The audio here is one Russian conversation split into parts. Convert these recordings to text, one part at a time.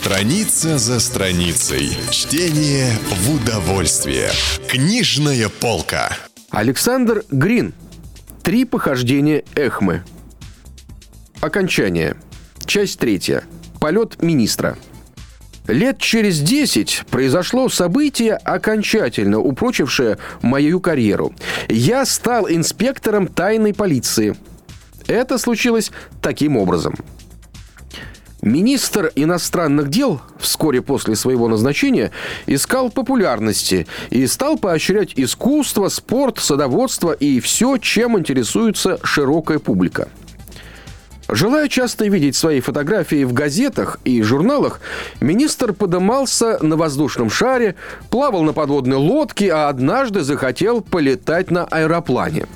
Страница за страницей. Чтение в удовольствие. Книжная полка. Александр Грин. Три похождения Эхмы. Окончание. Часть третья. Полет министра. Лет через десять произошло событие, окончательно упрочившее мою карьеру. Я стал инспектором тайной полиции. Это случилось таким образом. Министр иностранных дел вскоре после своего назначения искал популярности и стал поощрять искусство, спорт, садоводство и все, чем интересуется широкая публика – Желая часто видеть свои фотографии в газетах и журналах, министр подымался на воздушном шаре, плавал на подводной лодке, а однажды захотел полетать на аэроплане.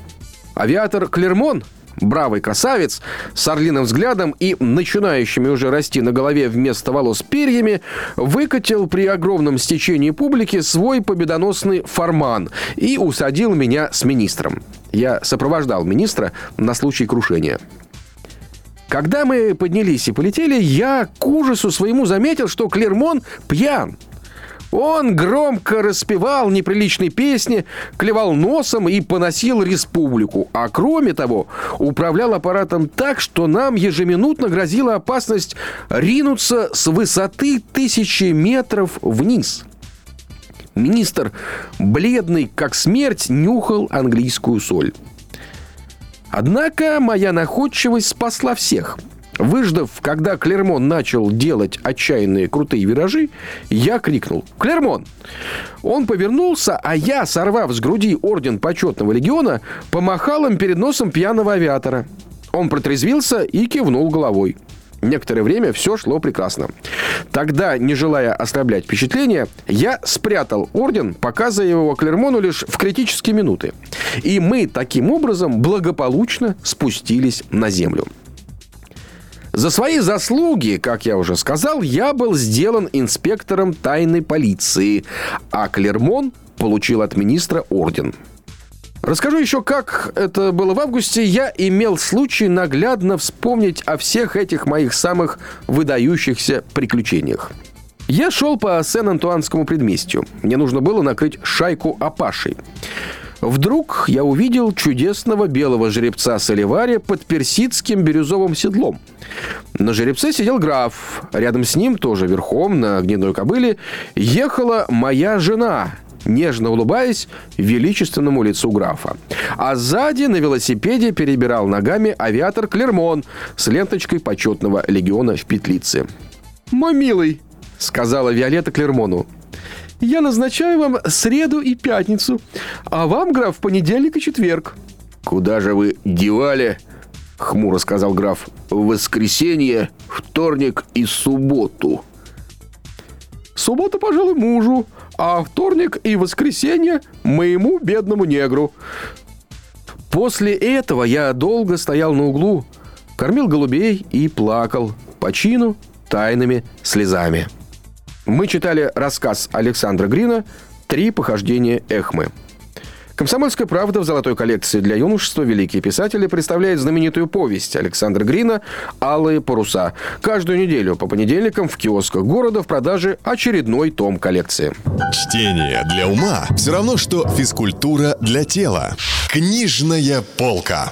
Авиатор Клермон, бравый красавец, с орлиным взглядом и начинающими уже расти на голове вместо волос перьями, выкатил при огромном стечении публики свой победоносный форман и усадил меня с министром. Я сопровождал министра на случай крушения. Когда мы поднялись и полетели, я к ужасу своему заметил, что Клермон пьян. Он громко распевал неприличные песни, клевал носом и поносил республику. А кроме того, управлял аппаратом так, что нам ежеминутно грозила опасность ринуться с высоты тысячи метров вниз. Министр, бледный как смерть, нюхал английскую соль. Однако моя находчивость спасла всех. Выждав, когда Клермон начал делать отчаянные крутые виражи, я крикнул «Клермон!». Он повернулся, а я, сорвав с груди орден почетного легиона, помахал им перед носом пьяного авиатора. Он протрезвился и кивнул головой. Некоторое время все шло прекрасно. Тогда, не желая ослаблять впечатление, я спрятал орден, показывая его Клермону лишь в критические минуты. И мы таким образом благополучно спустились на землю. За свои заслуги, как я уже сказал, я был сделан инспектором тайной полиции, а Клермон получил от министра орден – Расскажу еще, как это было в августе. Я имел случай наглядно вспомнить о всех этих моих самых выдающихся приключениях. Я шел по Сен-Антуанскому предместью. Мне нужно было накрыть шайку опашей. Вдруг я увидел чудесного белого жеребца Соливария под персидским бирюзовым седлом. На жеребце сидел граф. Рядом с ним, тоже верхом, на гнедой кобыле, ехала моя жена, нежно улыбаясь величественному лицу графа. А сзади на велосипеде перебирал ногами авиатор Клермон с ленточкой почетного легиона в петлице. «Мой милый», — сказала Виолетта Клермону, я назначаю вам среду и пятницу, а вам, граф, понедельник и четверг». «Куда же вы девали?» — хмуро сказал граф. «В воскресенье, вторник и субботу». «Суббота, пожалуй, мужу, а вторник и воскресенье моему бедному негру. После этого я долго стоял на углу, кормил голубей и плакал по чину тайными слезами. Мы читали рассказ Александра Грина «Три похождения Эхмы». «Комсомольская правда» в золотой коллекции для юношества «Великие писатели» представляет знаменитую повесть Александра Грина «Алые паруса». Каждую неделю по понедельникам в киосках города в продаже очередной том коллекции. Чтение для ума все равно, что физкультура для тела. Книжная полка.